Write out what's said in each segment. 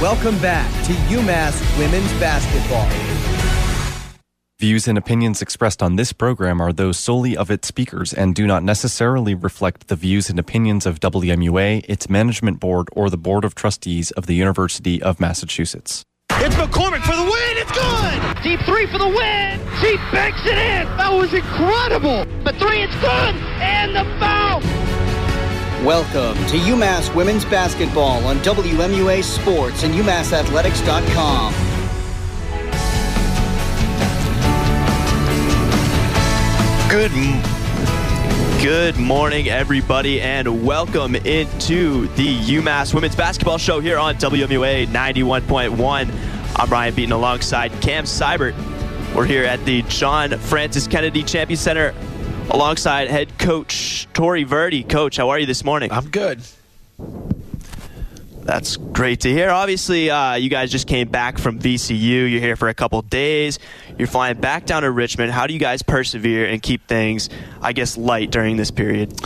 Welcome back to UMass Women's Basketball. Views and opinions expressed on this program are those solely of its speakers and do not necessarily reflect the views and opinions of WMUA, its management board, or the Board of Trustees of the University of Massachusetts. It's McCormick for the win. It's good. Deep three for the win. She banks it in. That was incredible. The three, it's good. And the foul. Welcome to UMass Women's Basketball on WMUA Sports and UMassAthletics.com. Good, good morning, everybody, and welcome into the UMass Women's Basketball Show here on WMUA 91.1. I'm Ryan Beaton alongside Cam Seibert. We're here at the John Francis Kennedy Champion Center alongside head coach Tory Verdi. Coach, how are you this morning? I'm good. That's great to hear. Obviously, uh, you guys just came back from VCU. You're here for a couple days. You're flying back down to Richmond. How do you guys persevere and keep things, I guess, light during this period?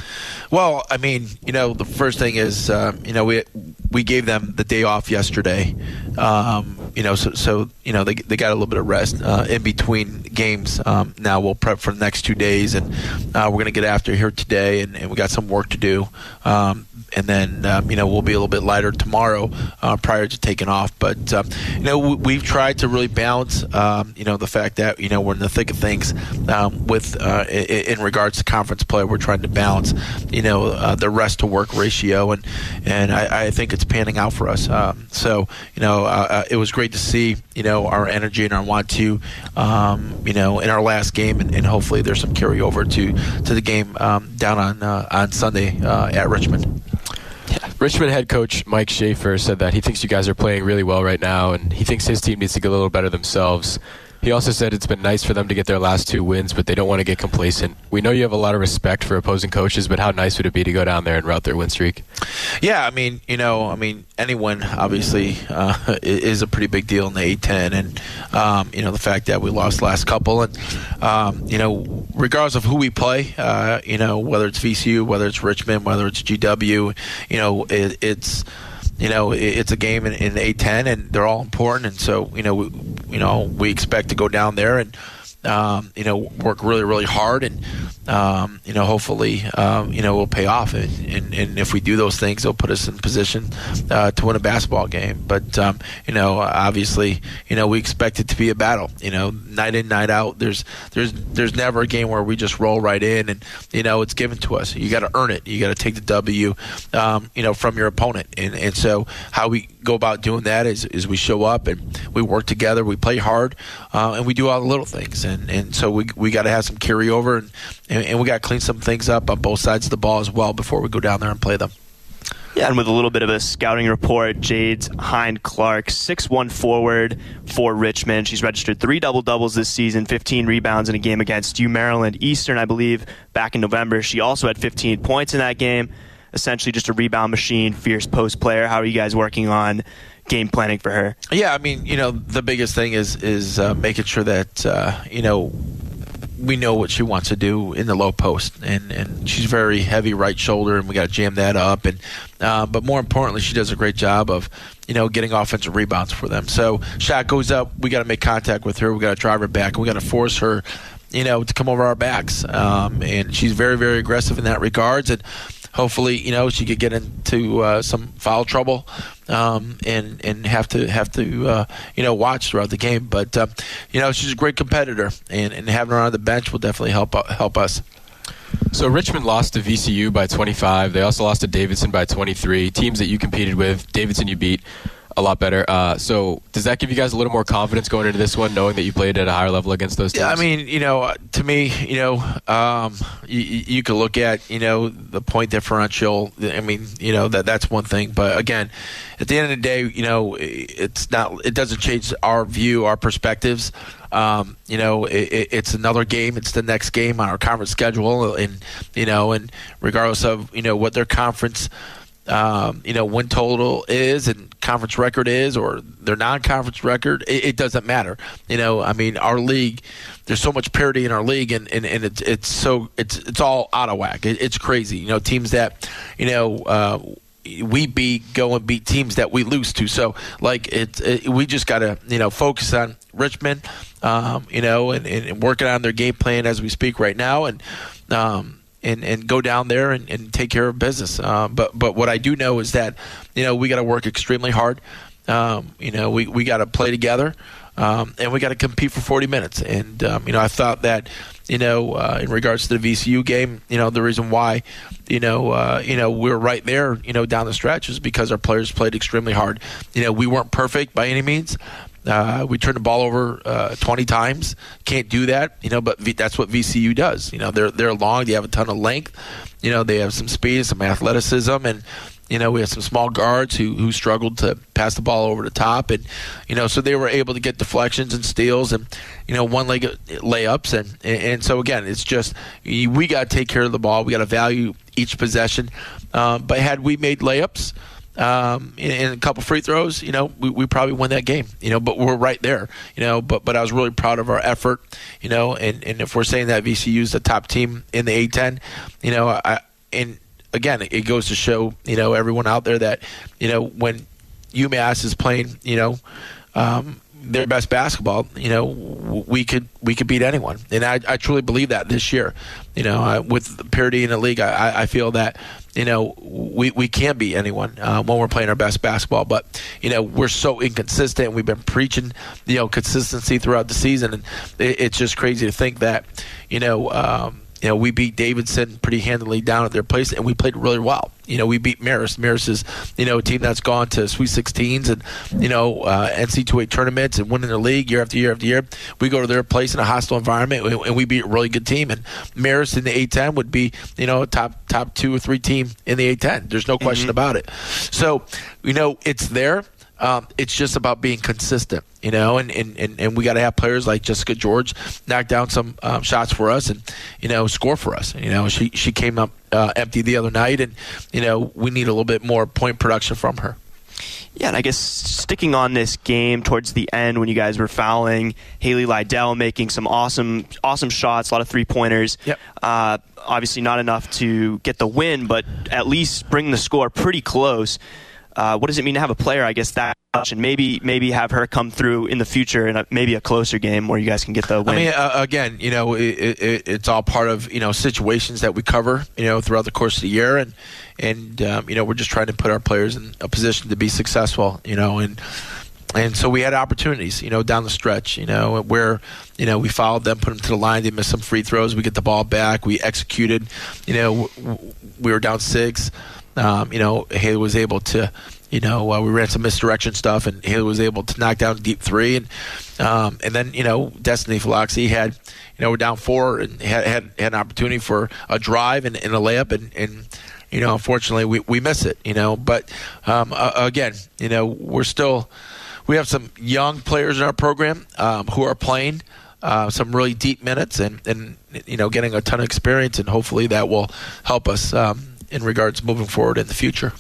Well, I mean, you know, the first thing is, uh, you know, we we gave them the day off yesterday. Um, you know, so, so you know they, they got a little bit of rest uh, in between games. Um, now we'll prep for the next two days, and uh, we're going to get after here today, and, and, we got some work to do. Um, and then um, you know we'll be a little bit lighter tomorrow uh, prior to taking off. But um, you know we, have tried to really balance um, you know the fact that you know we're in the thick of things um, with uh, in, in, regards to conference play. We're trying to balance you know uh, the rest to work ratio, and and I, I, think it's panning out for us. Um, so you know uh, uh, it was great to see you know our energy and our want to um, you know in our last game, and, and, hopefully there's some carryover to to the game down on uh, on Sunday at Richmond. Richmond head coach Mike Schaefer said that he thinks you guys are playing really well right now, and he thinks his team needs to get a little better themselves. He also said it's been nice for them to get their last two wins, but they don't want to get complacent. We know you have a lot of respect for opposing coaches, but how nice would it be to go down there and route their win streak? Yeah, I mean, you know, I mean, anyone obviously uh, is a pretty big deal in the A10, and um, you know the fact that we lost last couple, and um, you know, regardless of who we play, uh, you know, whether it's VCU, whether it's Richmond, whether it's GW, you know, it, it's you know, it's a game in, in A10, and they're all important. And so, you know, we, you know, we expect to go down there and, um, you know, work really, really hard and um, you know, hopefully, um, you know, will pay off. And, and, and, if we do those things, it'll put us in position uh, to win a basketball game. But um, you know, obviously, you know, we expect it to be a battle. You know, night in, night out. There's there's there's never a game where we just roll right in and you know it's given to us. You got to earn it. You got to take the W, um, you know, from your opponent. And and so how we go about doing that is is we show up and we work together. We play hard, uh, and we do all the little things. And and so we we got to have some carryover and and, and we got to clean some things up on both sides of the ball as well before we go down there and play them. Yeah, and with a little bit of a scouting report, Jaide Hinds-Clarke, six-one forward for Richmond. She's registered three double doubles this season, 15 rebounds in a game against U Maryland Eastern, I believe, back in November. She also had 15 points in that game. Essentially, just a rebound machine, fierce post player. How are you guys working on game planning for her? Yeah, I mean, you know, the biggest thing is is uh, making sure that uh, you know we know what she wants to do in the low post, and and she's very heavy right shoulder, and we got to jam that up. And uh, but more importantly, she does a great job of you know getting offensive rebounds for them. So shot goes up, we got to make contact with her, we got to drive her back, and we got to force her, you know, to come over our backs. Um, and she's very very aggressive in that regards, and hopefully, you know, she could get into uh, some foul trouble um, and and have to have to uh, you know watch throughout the game. But uh, you know, she's a great competitor, and, and having her on the bench will definitely help uh, help us. So Richmond lost to VCU by 25. They also lost to Davidson by 23. Teams that you competed with, Davidson you beat a lot better. Uh, so does that give you guys a little more confidence going into this one, knowing that you played at a higher level against those teams? Yeah, I mean, you know, to me, you know, um, you, you could look at, you know, the point differential. I mean, you know, that that's one thing. But again, at the end of the day, you know, it's not. It doesn't change our view, our perspectives. Um, you know, it, it's another game. It's the next game on our conference schedule, and you know, and regardless of you know what their conference um, you know, win total is and conference record is or their non-conference record, it, it, doesn't matter. You know, I mean, our league, there's so much parity in our league, and, and, and it's it's so it's it's all out of whack. It, it's crazy. You know, teams that you know. Uh, we beat go and beat teams that we lose to. So like it, it we just got to you know focus on Richmond, um, you know, and, and, working on their game plan as we speak right now, and um, and and go down there and, and take care of business. Uh, but but what I do know is that you know we got to work extremely hard. Um, you know we we got to play together. Um, and we got to compete for 40 minutes. And um, you know, I thought that you know, uh, in regards to the VCU game, you know, the reason why, you know, uh, you know, we are right there, you know, down the stretch is because our players played extremely hard. You know, we weren't perfect by any means. Uh, we turned the ball over uh, 20 times. Can't do that, you know, but v- that's what VCU does. You know, they're they're long. They have a ton of length. You know, they have some speed, and some athleticism, and you know, we have some small guards who who struggled to pass the ball over the top, and you know, so they were able to get deflections and steals, and you know, one leg layups, and and so again, it's just we got to take care of the ball. We got to value each possession. Um, but had we made layups, um, in, a couple free throws, you know, we, we probably win that game, you know, but we're right there, you know, but, but I was really proud of our effort, you know, and, and if we're saying that VCU is the top team in the A10, you know, I, and again, it goes to show you know everyone out there that you know when UMass is playing, you know. Um, their best basketball, you know, we could we could beat anyone, and I, I truly believe that this year. You know, uh, with parity in the league, I, I feel that you know we, we can beat anyone uh, when we're playing our best basketball. But you know, we're so inconsistent. We've been preaching you know consistency throughout the season, and it, it's just crazy to think that you know. Um, you know, we beat Davidson pretty handily down at their place, and we played really well. You know, we beat Marist. Marist is, you know, a team that's gone to Sweet 16s and, you know, uh, NC2A tournaments and winning the league year after year after year. We go to their place in a hostile environment, and we beat a really good team. And Marist in the A10 would be, you know, a top top two or three team in the A10. There's no question mm-hmm. about it. So, you know, it's there. Um, it's just about being consistent, you know, and, and, and, and we got to have players like Jessica George knock down some um, shots for us and, you know, score for us. You know, she, she came up uh, empty the other night, and, you know, we need a little bit more point production from her. Yeah, and I guess sticking on this game towards the end when you guys were fouling, Haley Liddell making some awesome, awesome shots, a lot of three pointers. Yep. Uh, obviously, not enough to get the win, but at least bring the score pretty close. Uh, what does it mean to have a player, I guess, that much, and maybe maybe have her come through in the future in a, maybe a closer game where you guys can get the win? I mean, uh, again, you know, it, it, it's all part of you know situations that we cover, you know, throughout the course of the year, and and um, you know, we're just trying to put our players in a position to be successful, you know, and and so we had opportunities, you know, down the stretch, you know, where, you know, we followed them, put them to the line, they missed some free throws, we get the ball back, we executed, you know, we were down six, um, you know, Haley was able to, you know, uh, we ran some misdirection stuff, and Haley was able to knock down deep three, and um, and then you know, Destiny Philoxy had, you know, we're down four and had had, had an opportunity for a drive and, and a layup, and and you know, unfortunately, we we miss it, you know, but um, uh, again, you know, we're still we have some young players in our program um, who are playing. Uh, some really deep minutes and, and you know getting a ton of experience and hopefully that will help us um, in regards moving forward in the future.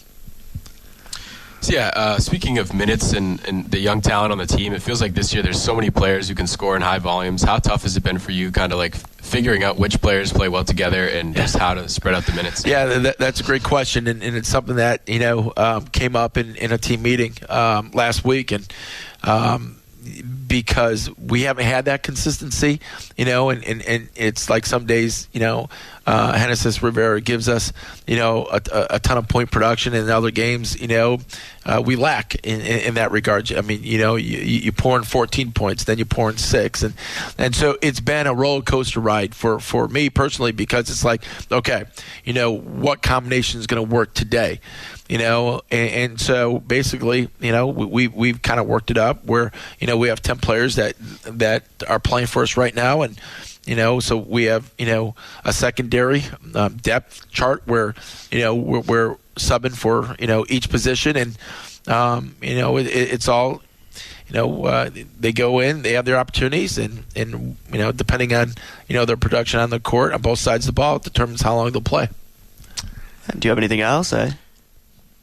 So yeah, uh, speaking of minutes and, and the young talent on the team, it feels like this year there's so many players who can score in high volumes. How tough has it been for you, kind of like figuring out which players play well together and just how to spread out the minutes? Yeah, that, that's a great question, and, and, it's something that you know um, came up in, in a team meeting um, last week, and. Um, because we haven't had that consistency, you know, and, and, and it's like some days, you know, uh, Genesis Rivera gives us, you know, a, a, ton of point production, and in other games, you know, uh, we lack in, in, in, that regard. I mean, you know, you, you pour in 14 points, then you pour in six, and and so it's been a roller coaster ride for for me personally because it's like, okay, you know, what combination is going to work today? You know, and, and, so basically, you know, we we've kind of worked it up where you know we have ten players that that are playing for us right now, and you know, so we have you know a secondary um, depth chart where you know we're, we're, subbing for you know each position, and um, you know it, it's all you know, uh, they go in, they have their opportunities, and, and you know, depending on you know their production on the court on both sides of the ball, it determines how long they'll play. Do you have anything else? I,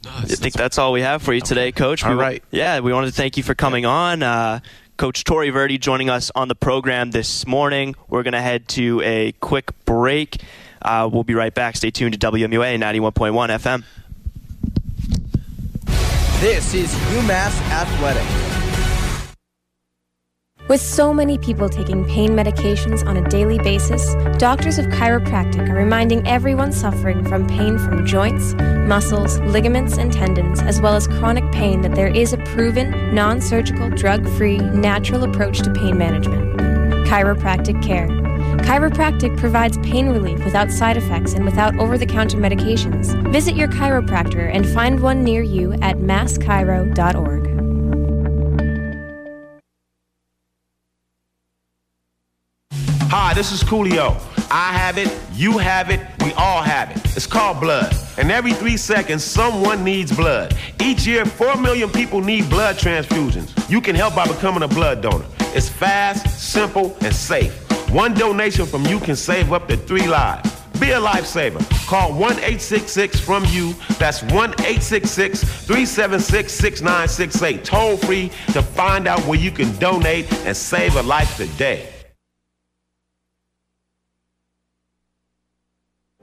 no, I think that's all we have for you today, Coach. All we, right. Yeah, we wanted to thank you for coming on. Uh, Coach Tory Verdi joining us on the program this morning. We're going to head to a quick break. Uh, we'll be right back. Stay tuned to WMUA 91.1 FM. This is UMass Athletics. With so many people taking pain medications on a daily basis, doctors of chiropractic are reminding everyone suffering from pain from joints, muscles, ligaments, and tendons, as well as chronic pain, that there is a proven, non surgical, drug free, natural approach to pain management chiropractic care. Chiropractic provides pain relief without side effects and without over the counter medications. Visit your chiropractor and find one near you at masschiro.org. this is Coolio. I have it, you have it, we all have it. It's called blood. And every three seconds, someone needs blood. Each year, 4 million people need blood transfusions. You can help by becoming a blood donor. It's fast, simple, and safe. One donation from you can save up to three lives. Be a lifesaver. Call 1 866 from you. That's 1 866 376 6968. Toll free to find out where you can donate and save a life today.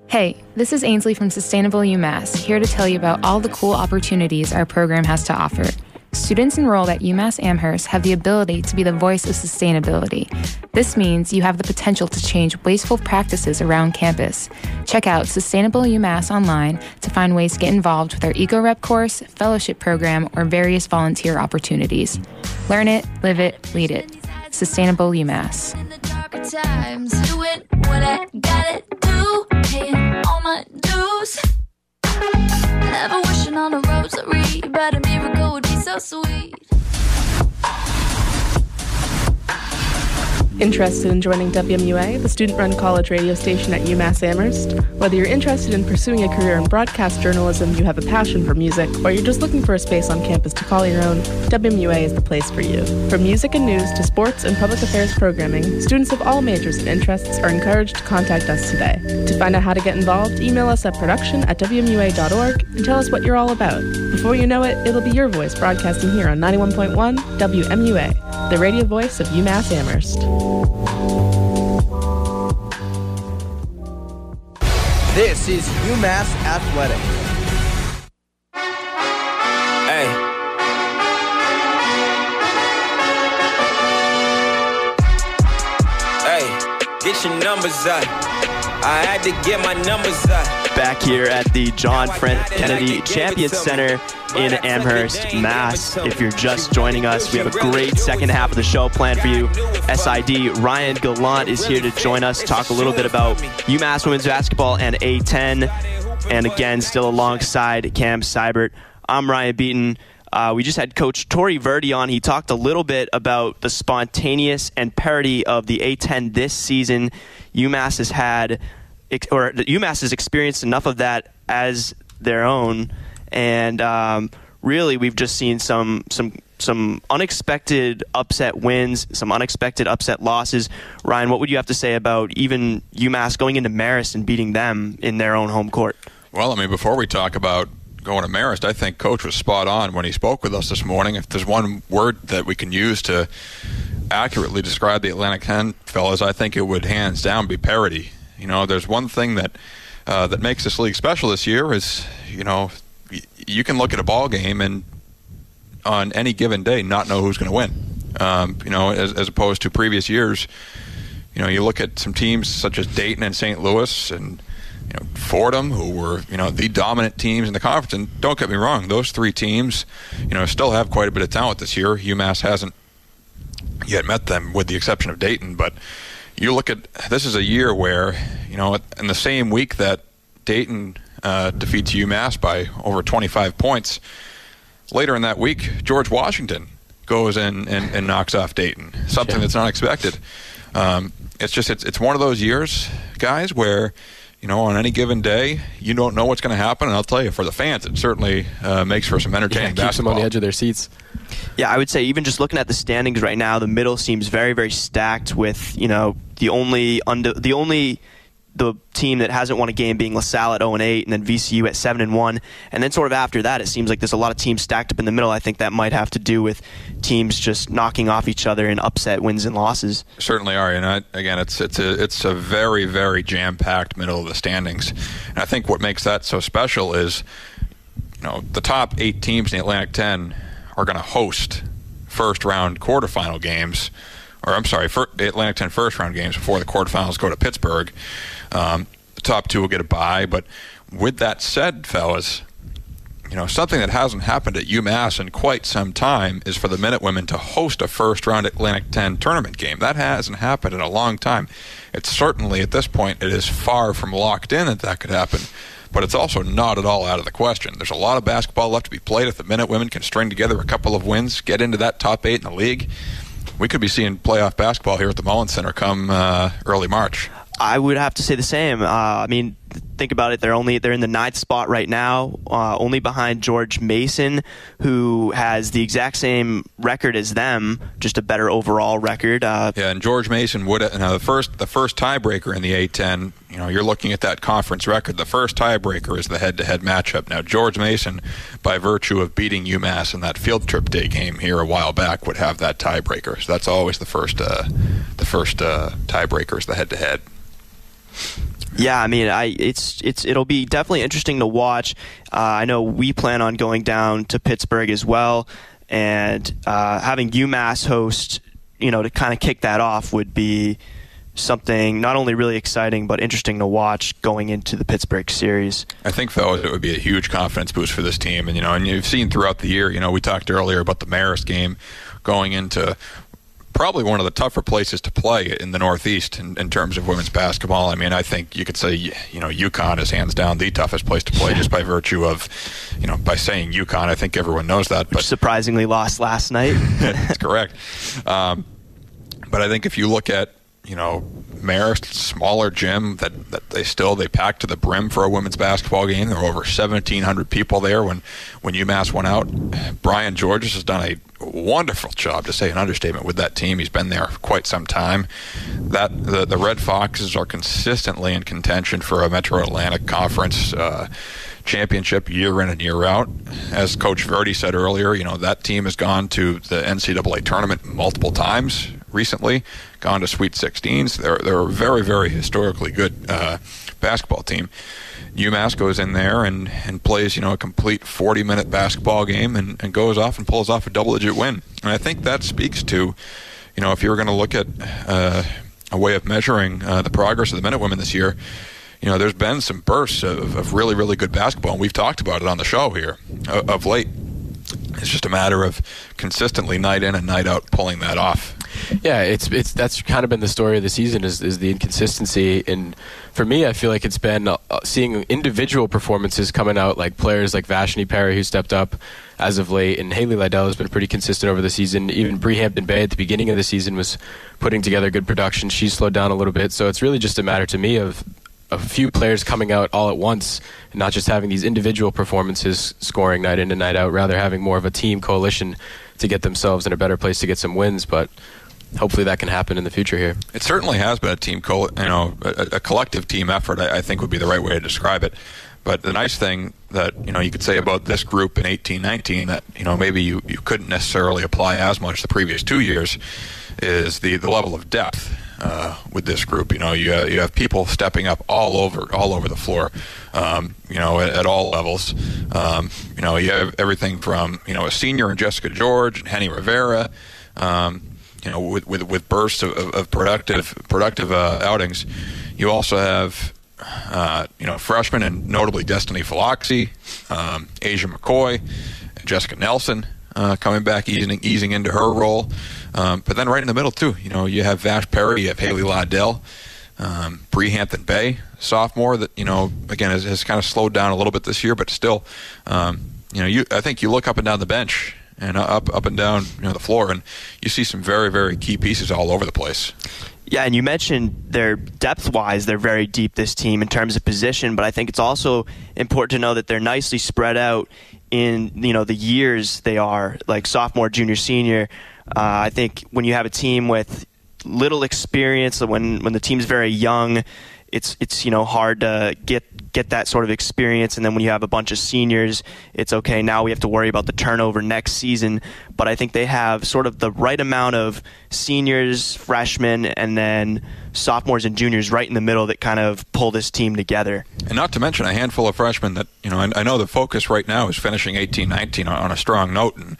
Hey, this is Ainsley from Sustainable UMass, here to tell you about all the cool opportunities our program has to offer. Students enrolled at UMass Amherst have the ability to be the voice of sustainability. This means you have the potential to change wasteful practices around campus. Check out Sustainable UMass online to find ways to get involved with our Eco Rep course, fellowship program, or various volunteer opportunities. Learn it, live it, lead it. Sustainable UMass. Never wishing on a rosary. But a miracle would be so sweet Interested in joining WMUA, the student run college radio station at UMass Amherst? Whether you're interested in pursuing a career in broadcast journalism, you have a passion for music, or you're just looking for a space on campus to call your own, WMUA is the place for you. From music and news to sports and public affairs programming, students of all majors and interests are encouraged to contact us today. To find out how to get involved, email us at production at WMUA.org and tell us what you're all about. Before you know it, it'll be your voice broadcasting here on 91.1 WMUA, the radio voice of UMass Amherst. This is UMass Athletics. Hey. Hey, get your numbers up. I had to get my numbers up. Back here at the John Francis Kennedy Champions Center in Amherst, Mass. If you're just joining us, we have a great second half of the show planned for you. SID Ryan Gallant is here to join us, talk a little bit about UMass women's basketball and A10. And again, still alongside Cam Seibert. I'm Ryan Beaton. Uh, we just had Coach Tory Verdi on. He talked a little bit about the spontaneous and parity of the A10 this season. UMass has had, or UMass has experienced enough of that as their own, and um, really we've just seen some some some unexpected upset wins, some unexpected upset losses. Ryan, what would you have to say about even UMass going into Marist and beating them in their own home court? Well, I mean, before we talk about going to Marist, I think Coach was spot on when he spoke with us this morning. If there's one word that we can use to accurately describe the Atlantic 10 fellas, I think it would hands down be parity. You know, there's one thing that uh, that makes this league special this year is, you know, you can look at a ball game and on any given day not know who's going to win. Um, you know, as, as opposed to previous years, you know, you look at some teams such as Dayton and St. Louis and you know, Fordham, who were you know the dominant teams in the conference. And don't get me wrong, those three teams, you know, still have quite a bit of talent this year. UMass hasn't yet met them, with the exception of Dayton. But you look at this is a year where you know in the same week that Dayton uh, defeats UMass by over 25 points, later in that week George Washington goes in and, and knocks off Dayton, something that's not expected. Um, it's just it's it's one of those years, guys, where you know, on any given day, you don't know what's going to happen. And I'll tell you, for the fans, it certainly uh, makes for some entertaining yeah, keeps them on the edge of their seats. Yeah, I would say even just looking at the standings right now, the middle seems very, very stacked. With you know the only under the only the team that hasn't won a game being LaSalle at 0 and 8, and then VCU at 7 and 1, and then sort of after that, it seems like there's a lot of teams stacked up in the middle. I think that might have to do with teams just knocking off each other in upset wins and losses. Certainly are, and I, again, it's it's a it's a very very jam packed middle of the standings, and I think what makes that so special is you know, the top eight teams in the Atlantic 10 are going to host first round quarterfinal games, or I'm sorry, Atlantic 10 first round games before the quarterfinals go to Pittsburgh. Um, the top two will get a bye, but with that said, fellas, you know, something that hasn't happened at UMass in quite some time is for the Minute Women to host a first round Atlantic 10 tournament game. That hasn't happened in a long time. It's certainly, at this point, it is far from locked in that that could happen, but it's also not at all out of the question. There's a lot of basketball left to be played. If the Minute Women can string together a couple of wins, get into that top eight in the league, we could be seeing playoff basketball here at the Mullins Center come uh, early March. I would have to say the same. Uh, I mean, think about it. They're only they're in the ninth spot right now, uh, only behind George Mason, who has the exact same record as them, just a better overall record. Uh, yeah, and George Mason would you know, the first the first tiebreaker in the A10. You know, you're looking at that conference record. The first tiebreaker is the head-to-head matchup. Now, George Mason, by virtue of beating UMass in that field trip day game here a while back, would have that tiebreaker. So that's always the first uh, the first uh, tiebreaker is the head-to-head. Yeah, I mean, I it's it's it'll be definitely interesting to watch. Uh, I know we plan on going down to Pittsburgh as well, and uh, having UMass host, you know, to kind of kick that off would be something not only really exciting but interesting to watch going into the Pittsburgh series. I think, fellas, it would be a huge confidence boost for this team, and you know, and you've seen throughout the year. You know, we talked earlier about the Marist game going into probably one of the tougher places to play in the Northeast in, in, terms of women's basketball. I mean, I think you could say, you know, UConn is hands down the toughest place to play just by virtue of, you know, by saying UConn. I think everyone knows that. But Which surprisingly lost last night. that's correct. Um, but I think if you look at you know, Marist, smaller gym that, that they still they packed to the brim for a women's basketball game. There were over 1,700 people there when when UMass went out. Brian Giorgis has done a wonderful job, to say an understatement, with that team. He's been there quite some time. That the the Red Foxes are consistently in contention for a Metro Atlantic Conference. Uh, championship year in and year out. As Coach Verdi said earlier, you know that team has gone to the NCAA tournament multiple times recently, gone to Sweet 16s. They're they're a very very historically good uh, basketball team. UMass goes in there and, and plays you know a complete 40 minute basketball game and, and goes off and pulls off a double digit win. And I think that speaks to you know if you were going to look at uh, a way of measuring uh, the progress of the Minute Women this year. You know, there's been some bursts of, of really, really good basketball, and we've talked about it on the show here uh, of late. It's just a matter of consistently night in and night out pulling that off. Yeah, it's it's that's kind of been the story of the season is, is the inconsistency. And for me, I feel like it's been uh, seeing individual performances coming out, like players like Vashni Perry who stepped up as of late, and Haley Liddell has been pretty consistent over the season. Even Bree Hampton Bay at the beginning of the season was putting together good production. She's slowed down a little bit, so it's really just a matter to me of a few players coming out all at once and not just having these individual performances scoring night in and night out, rather having more of a team coalition to get themselves in a better place to get some wins. But hopefully that can happen in the future here. It certainly has been a team, co- you know, a, a collective team effort. I, I, think would be the right way to describe it. But the nice thing that you know you could say about this group in 1819 that you know maybe you, you couldn't necessarily apply as much the previous two years is the, the level of depth uh, with this group. You know, you uh, you have people stepping up all over all over the floor. Um, you know, at, at all levels. Um, you know, you have everything from you know a senior in Jessica George and Henny Rivera. Um, you know, with with, with bursts of, of productive productive uh, outings. You also have uh, you know freshmen and notably Destiny Philoxy, um, Asia McCoy, Jessica Nelson uh, coming back, easing easing into her role. Um, but then right in the middle too, you know, you have Vash Perry, you have Haley Liddell, um, Bree Hampton Bay, sophomore that you know again has, has, kind of slowed down a little bit this year, but still, um, you know, you I think you look up and down the bench and up up and down you know the floor, and you see some very very key pieces all over the place. Yeah, and you mentioned their depth wise, they're very deep, this team, in terms of position, but I think it's also important to know that they're nicely spread out in you know the years they are like sophomore, junior, senior. Uh, I think when you have a team with little experience, when when the team's very young, it's it's you know hard to get get that sort of experience. And then when you have a bunch of seniors, it's okay. Now we have to worry about the turnover next season. But I think they have sort of the right amount of seniors, freshmen, and then sophomores and juniors right in the middle that kind of pull this team together. And not to mention a handful of freshmen that, you know, I, I know the focus right now is finishing 18 19 on, on a strong note and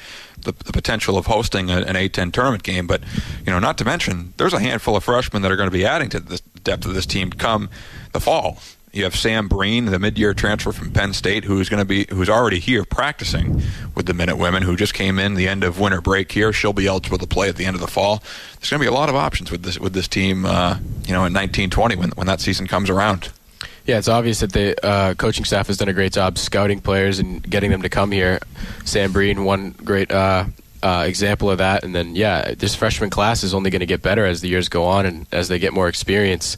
the, the potential of hosting a, an A10 tournament game. But, you know, not to mention there's a handful of freshmen that are going to be adding to the depth of this team come the fall. You have Sam Breen, the mid-year transfer from Penn State, who's going to be who's already here practicing with the Minute Women, who just came in the end of winter break here. She'll be eligible to play at the end of the fall. There's going to be a lot of options with this with this team, uh, you know, in 1920 when when that season comes around. Yeah, it's obvious that the uh, coaching staff has done a great job scouting players and getting them to come here. Sam Breen, one great uh, uh, example of that. And then, yeah, this freshman class is only going to get better as the years go on and as they get more experience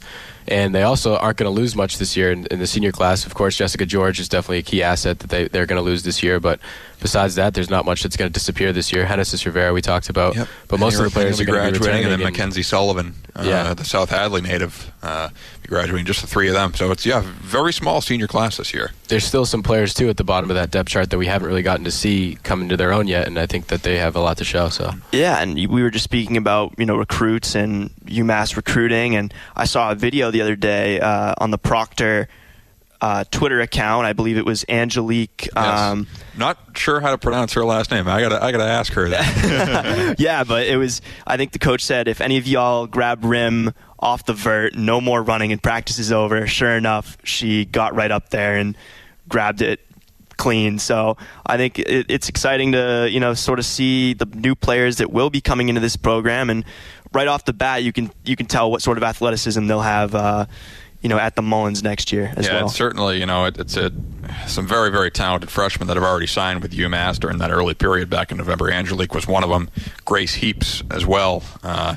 and they also aren't going to lose much this year in, in, the senior class. Of course, Jessica George is definitely a key asset that they, they're going to lose this year, but besides that, there's not much that's going to disappear this year. Genesis Rivera, we talked about, yep. but most of the players are going to be graduating, and then Mackenzie Sullivan, yeah. the South Hadley native, uh, graduating. Just the three of them, so it's yeah, very small senior class this year. There's still some players too at the bottom of that depth chart that we haven't really gotten to see come into their own yet, and I think that they have a lot to show. So yeah, and we were just speaking about you know recruits and UMass recruiting, and I saw a video the other day uh, on the Proctor uh, Twitter account. I believe it was Angelique. Um, yes. Not sure how to pronounce her last name. I gotta I gotta ask her that. yeah, but it was. I think the coach said if any of y'all grab rim off the vert, no more running, and practice is over. Sure enough, she got right up there and grabbed it clean. So I think it, it's exciting to you know sort of see the new players that will be coming into this program, and right off the bat, you can you can tell what sort of athleticism they'll have. Uh, you know, at the Mullins next year as yeah, well. Yeah, certainly, you know, it, it's a, some very, very talented freshmen that have already signed with UMass during that early period back in November. Angelique was one of them. Grace Heaps as well, uh,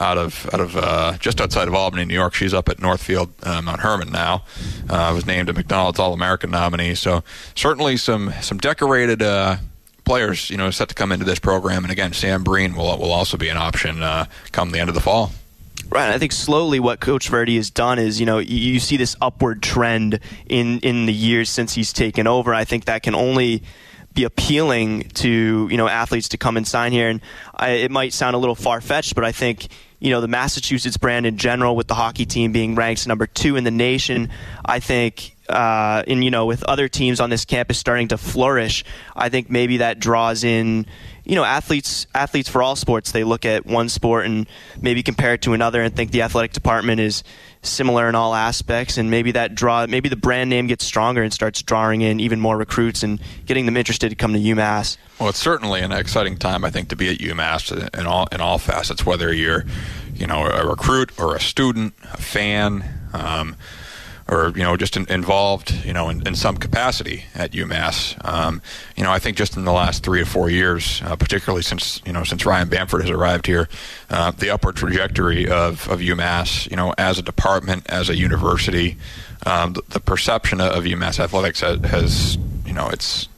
out of out of uh, just outside of Albany, New York. She's up at Northfield, uh, Mount Hermon now. Uh, was named a McDonald's All-American nominee. So certainly some some decorated uh, players, you know, set to come into this program. And again, Sam Breen will will also be an option uh, come the end of the fall. Right. I think slowly what Coach Verdi has done is, you know, you, see this upward trend in, in the years since he's taken over. I think that can only be appealing to, you know, athletes to come and sign here. And I, it might sound a little far fetched, but I think, you know, the Massachusetts brand in general, with the hockey team being ranked number two in the nation, I think uh, and you know with other teams on this campus starting to flourish, I think maybe that draws in you know athletes athletes for all sports. They look at one sport and maybe compare it to another and think the athletic department is similar in all aspects, and maybe that draw maybe the brand name gets stronger and starts drawing in even more recruits and getting them interested to come to UMass. Well, it's certainly an exciting time I think to be at UMass in all in all facets, whether you're you know a recruit or a student, a fan. Um, or you know just in, involved you know in, in, some capacity at UMass. Um, you know I think just in the last three or four years, uh, particularly since you know since Ryan Bamford has arrived here, uh, the upward trajectory of, of UMass you know as a department as a university, um, the, the, perception of UMass athletics has, has you know it's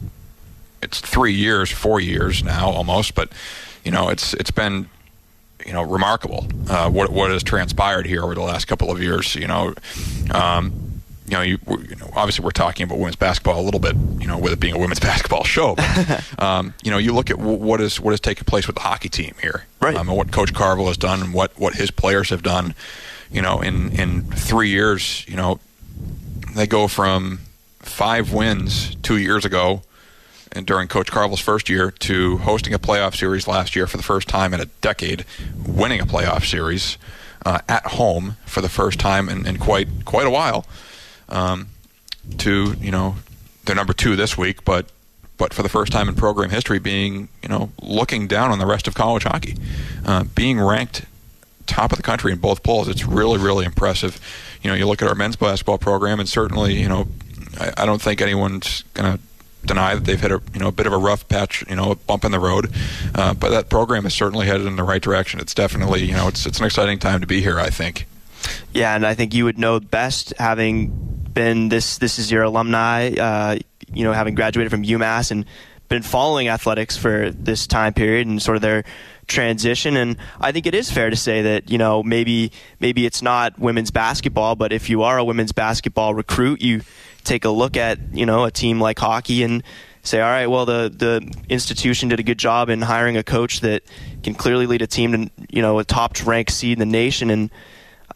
it's three years, four years now almost, but you know it's it's been you know remarkable uh, what what has transpired here over the last couple of years. You know, um, you know, you, you, know, obviously we're talking about women's basketball a little bit. You know, with it being a women's basketball show, but, um, you know, you look at w- what is what has taken place with the hockey team here, right? Um, and what Coach Carvel has done, and what what his players have done. You know, in in three years, you know, they go from five wins two years ago and during Coach Carvel's first year to hosting a playoff series last year for the first time in a decade, winning a playoff series uh, at home for the first time in, in quite quite a while. Um, to you know, they're number two this week, but but for the first time in program history, being you know looking down on the rest of college hockey, uh, being ranked top of the country in both polls. It's really really impressive. You know, you look at our men's basketball program, and certainly you know, I, I don't think anyone's gonna deny that they've hit a you know a bit of a rough patch, you know, a bump in the road. Uh, but that program is certainly headed in the right direction. It's definitely you know it's it's an exciting time to be here. I think. Yeah, and I think you would know best having been this this is your alumni. Uh, you know, having graduated from UMass and been following athletics for this time period and sort of their transition. And I think it is fair to say that you know maybe maybe it's not women's basketball, but if you are a women's basketball recruit, you take a look at you know a team like hockey and say, all right, well the the institution did a good job in hiring a coach that can clearly lead a team to you know a top ranked seed in the nation and.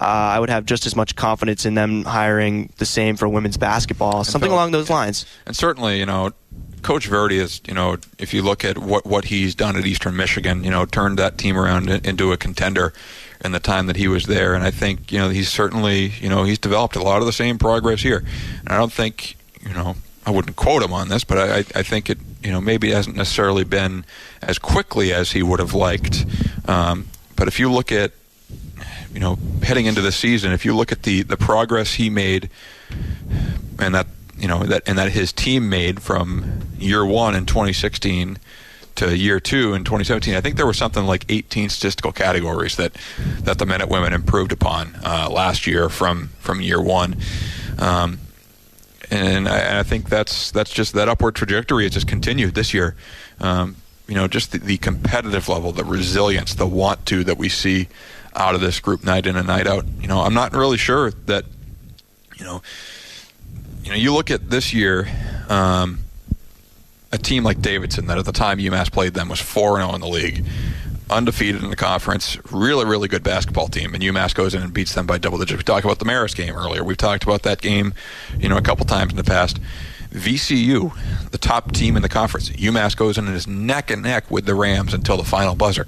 Uh, I would have just as much confidence in them hiring the same for women's basketball, something along those lines. And certainly, you know, Coach Verdi is, you know, if you look at what, what he's done at Eastern Michigan, you know, turned that team around into a contender in the time that he was there. And I think, you know, he's certainly, you know, he's developed a lot of the same progress here. And I don't think, you know, I wouldn't quote him on this, but I, I think it, you know, maybe hasn't necessarily been as quickly as he would have liked. Um, but if you look at, you know, heading into the season, if you look at the, the progress he made and that you know that and that his team made from year one in 2016 to year two in 2017. I think there were something like 18 statistical categories that that the men and women improved upon uh, last year from from year one. Um, and I, I, think that's that's just that upward trajectory has just continued this year. Um, you know, just the, the, competitive level, the resilience, the want to that we see out of this group night in and night out. You know, I'm not really sure that you know you know, you look at this year, um, a team like Davidson that at the time UMass played them was 4 0 in the league, undefeated in the conference, really, really good basketball team, and UMass goes in and beats them by double digits. We talked about the Marist game earlier. We've talked about that game, you know, a couple times in the past. VCU, the top team in the conference, UMass goes in and is neck and neck with the Rams until the final buzzer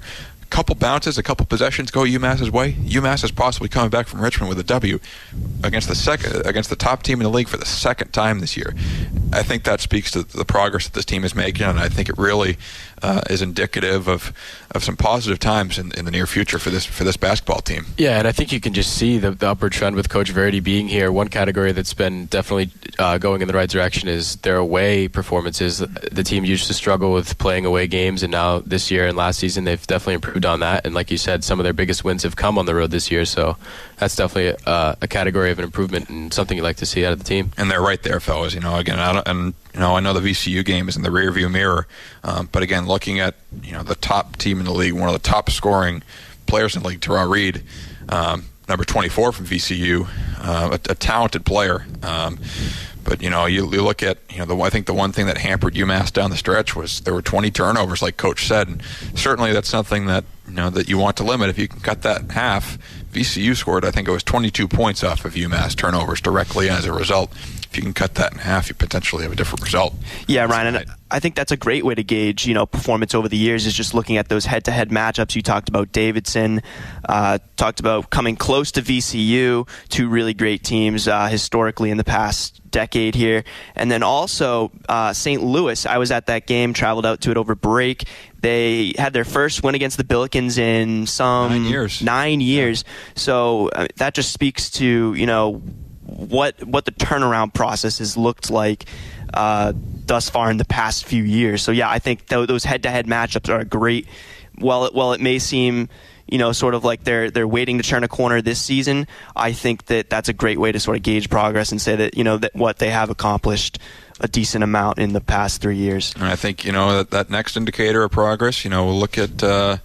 couple bounces, a couple possessions go UMass's way. UMass is possibly coming back from Richmond with a W against the second against the top team in the league for the second time this year. I think that speaks to the progress that this team is making, and I think it really uh, is indicative of, of some positive times in, in the near future for this for this basketball team. Yeah, and I think you can just see the, the upward trend with Coach Verdi being here. One category that's been definitely uh, going in the right direction is their away performances. The team used to struggle with playing away games, and now this year and last season they've definitely improved on that. And like you said, some of their biggest wins have come on the road this year. So that's definitely uh, a category of an improvement and something you like to see out of the team. And they're right there, fellas. You know, again, and you know, I know the VCU game is in the rearview mirror, um, but again, looking at you know the top team in the league, one of the top scoring players in the league, Tera Reed, um, number 24 from VCU, uh, a, a, talented player. Um, but you know, you, you, look at you know the I think the one thing that hampered UMass down the stretch was there were 20 turnovers, like Coach said, and certainly that's something that you know that you want to limit. If you can cut that in half, VCU scored I think it was 22 points off of UMass turnovers directly as a result if you can cut that in half, you potentially have a different result. Yeah, Ryan, and I think that's a great way to gauge, you know, performance over the years is just looking at those head-to-head matchups. You talked about Davidson, uh, talked about coming close to VCU, two really great teams uh, historically in the past decade here, and then also uh, St. Louis. I was at that game, traveled out to it over break. They had their first win against the Billikens in some nine years. Nine years. Yeah. So uh, that just speaks to you know what what the turnaround process has looked like uh, thus far in the past few years. So yeah, I think th- those head-to-head matchups are great. While it, well, it may seem you know sort of like they're they're waiting to turn a corner this season. I think that that's a great way to sort of gauge progress and say that you know that what they have accomplished a decent amount in the past three years. And I think you know that, that next indicator of progress. You know, we'll look at. Uh,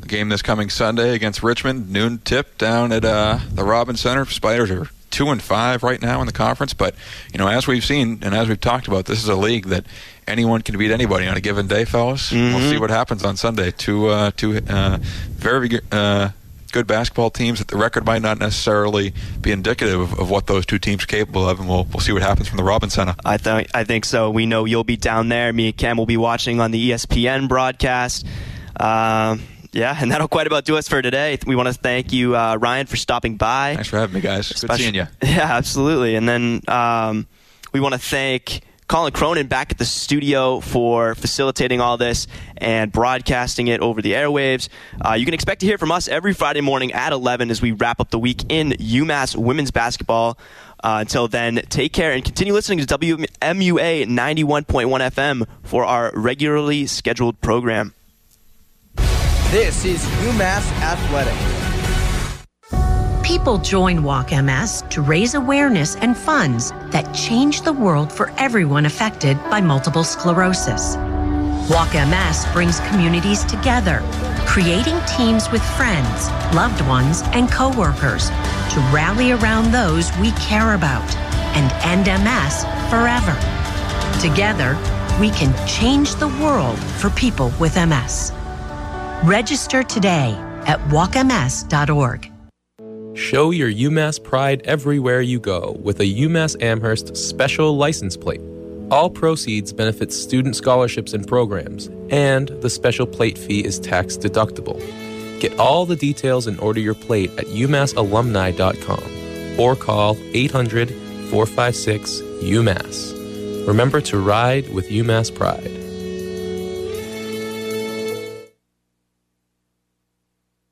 the game this coming Sunday against Richmond, noon tip down at uh, the Robins Center. Spiders are two and five right now in the conference. But you know, as we've seen and as we've talked about, this is a league that anyone can beat anybody on a given day, fellas. Mm-hmm. We'll see what happens on Sunday. Two uh, two uh, very uh, good basketball teams. That the record might not necessarily be indicative of, of, what those two teams are capable of, and we'll we'll see what happens from the Robins Center. I think I think so. We know you'll be down there. Me and Cam will be watching on the ESPN broadcast. Uh, yeah, and that'll quite about do us for today. We want to thank you, uh, Ryan, for stopping by. Thanks for having me, guys. Especially, Good seeing you. Yeah, absolutely. And then um, we want to thank Colin Cronin back at the studio for facilitating all this and broadcasting it over the airwaves. Uh, you can expect to hear from us every Friday morning at 11 as we wrap up the week in UMass women's basketball. Uh, until then, take care and continue listening to WMUA 91.1 FM for our regularly scheduled program. This is UMass Athletics. People join Walk MS to raise awareness and funds that change the world for everyone affected by multiple sclerosis. Walk MS brings communities together, creating teams with friends, loved ones, and coworkers to rally around those we care about and end MS forever. Together, we can change the world for people with MS. Register today at walkms.org. Show your UMass pride everywhere you go with a UMass Amherst special license plate. All proceeds benefit student scholarships and programs, and the special plate fee is tax deductible. Get all the details and order your plate at umassalumni.com or call 800 456 UMass. Remember to ride with UMass Pride.